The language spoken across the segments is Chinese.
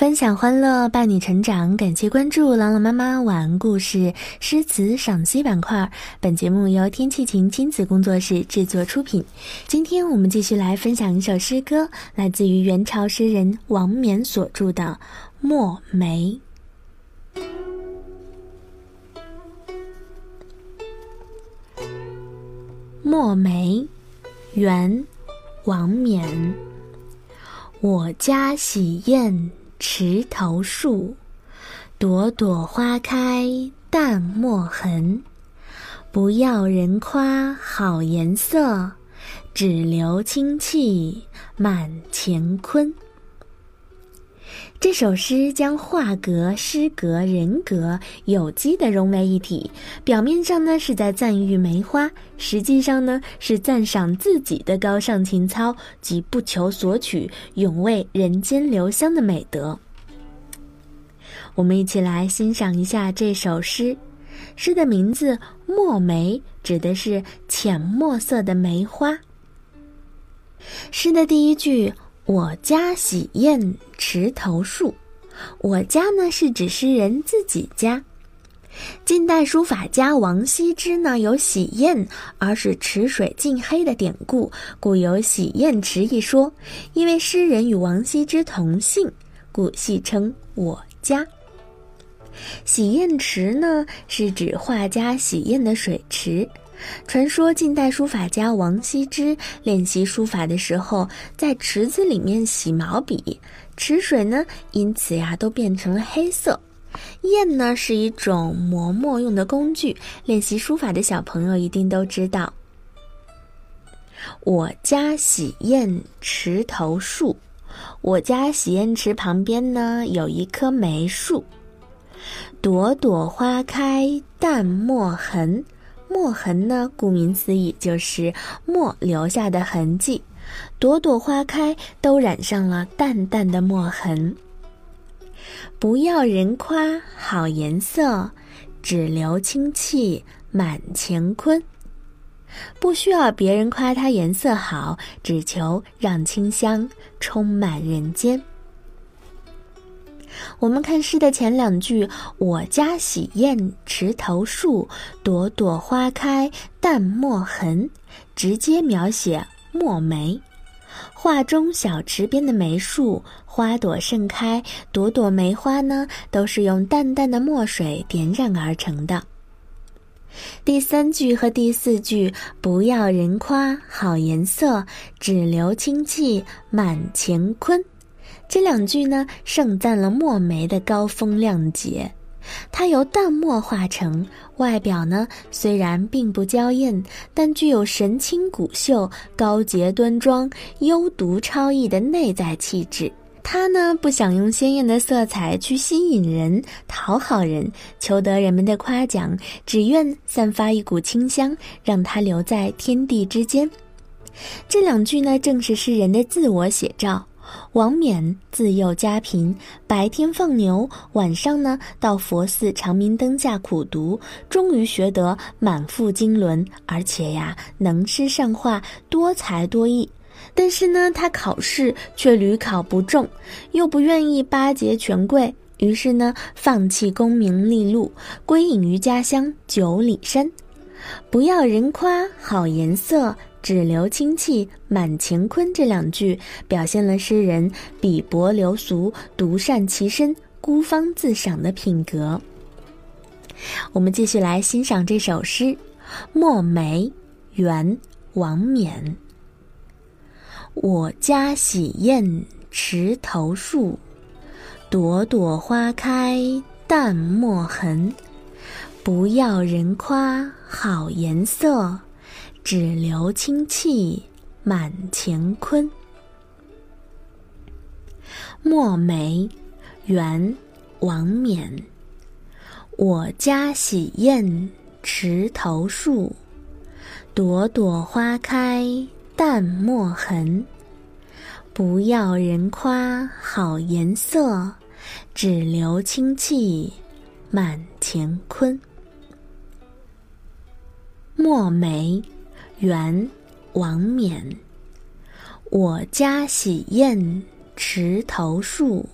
分享欢乐，伴你成长。感谢关注朗朗妈妈晚安故事诗词赏析板块。本节目由天气晴亲子工作室制作出品。今天我们继续来分享一首诗歌，来自于元朝诗人王冕所著的《墨梅》。《墨梅》，元，王冕。我家洗砚。池头树，朵朵花开淡墨痕。不要人夸好颜色，只留清气满乾坤。这首诗将画格、诗格、人格有机的融为一体，表面上呢是在赞誉梅花，实际上呢是赞赏自己的高尚情操及不求索取、永为人间留香的美德。我们一起来欣赏一下这首诗。诗的名字“墨梅”指的是浅墨色的梅花。诗的第一句。我家洗砚池头树，我家呢是指诗人自己家。近代书法家王羲之呢有洗砚而使池水尽黑的典故，故有洗砚池一说。因为诗人与王羲之同姓，故戏称我家。洗砚池呢是指画家洗砚的水池。传说近代书法家王羲之练习书法的时候，在池子里面洗毛笔，池水呢因此呀都变成了黑色。砚呢是一种磨墨用的工具，练习书法的小朋友一定都知道。我家洗砚池头树，我家洗砚池旁边呢有一棵梅树，朵朵花开淡墨痕。墨痕呢？顾名思义，就是墨留下的痕迹。朵朵花开，都染上了淡淡的墨痕。不要人夸好颜色，只留清气满乾坤。不需要别人夸它颜色好，只求让清香充满人间。我们看诗的前两句：“我家洗砚池头树，朵朵花开淡墨痕”，直接描写墨梅。画中小池边的梅树，花朵盛开，朵朵梅花呢，都是用淡淡的墨水点染而成的。第三句和第四句：“不要人夸好颜色，只留清气满乾坤。”这两句呢，盛赞了墨梅的高风亮节。它由淡墨画成，外表呢虽然并不娇艳，但具有神清骨秀、高洁端庄、幽独超逸的内在气质。它呢不想用鲜艳的色彩去吸引人、讨好人、求得人们的夸奖，只愿散发一股清香，让它留在天地之间。这两句呢，正是诗人的自我写照。王冕自幼家贫，白天放牛，晚上呢到佛寺长明灯下苦读，终于学得满腹经纶，而且呀能诗善画，多才多艺。但是呢，他考试却屡考不中，又不愿意巴结权贵，于是呢放弃功名利禄，归隐于家乡九里山。不要人夸好颜色。只留清气满乾坤这两句，表现了诗人鄙薄流俗、独善其身、孤芳自赏的品格。我们继续来欣赏这首诗《墨梅》，元·王冕。我家洗砚池头树，朵朵花开淡墨痕。不要人夸好颜色。只留清气满乾坤。墨梅，元，王冕。我家洗砚池头树，朵朵花开淡墨痕。不要人夸好颜色，只留清气满乾坤。墨梅。元，王冕。我家洗砚池头树，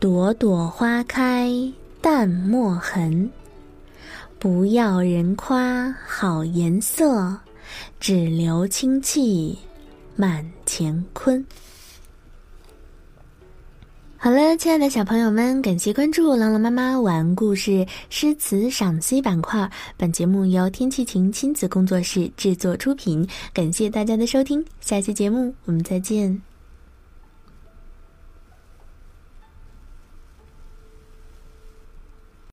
朵朵花开淡墨痕。不要人夸好颜色，只留清气满乾坤。好了，亲爱的小朋友们，感谢关注朗朗妈妈晚安故事诗词赏析板块。本节目由天气晴亲子工作室制作出品，感谢大家的收听，下期节目我们再见。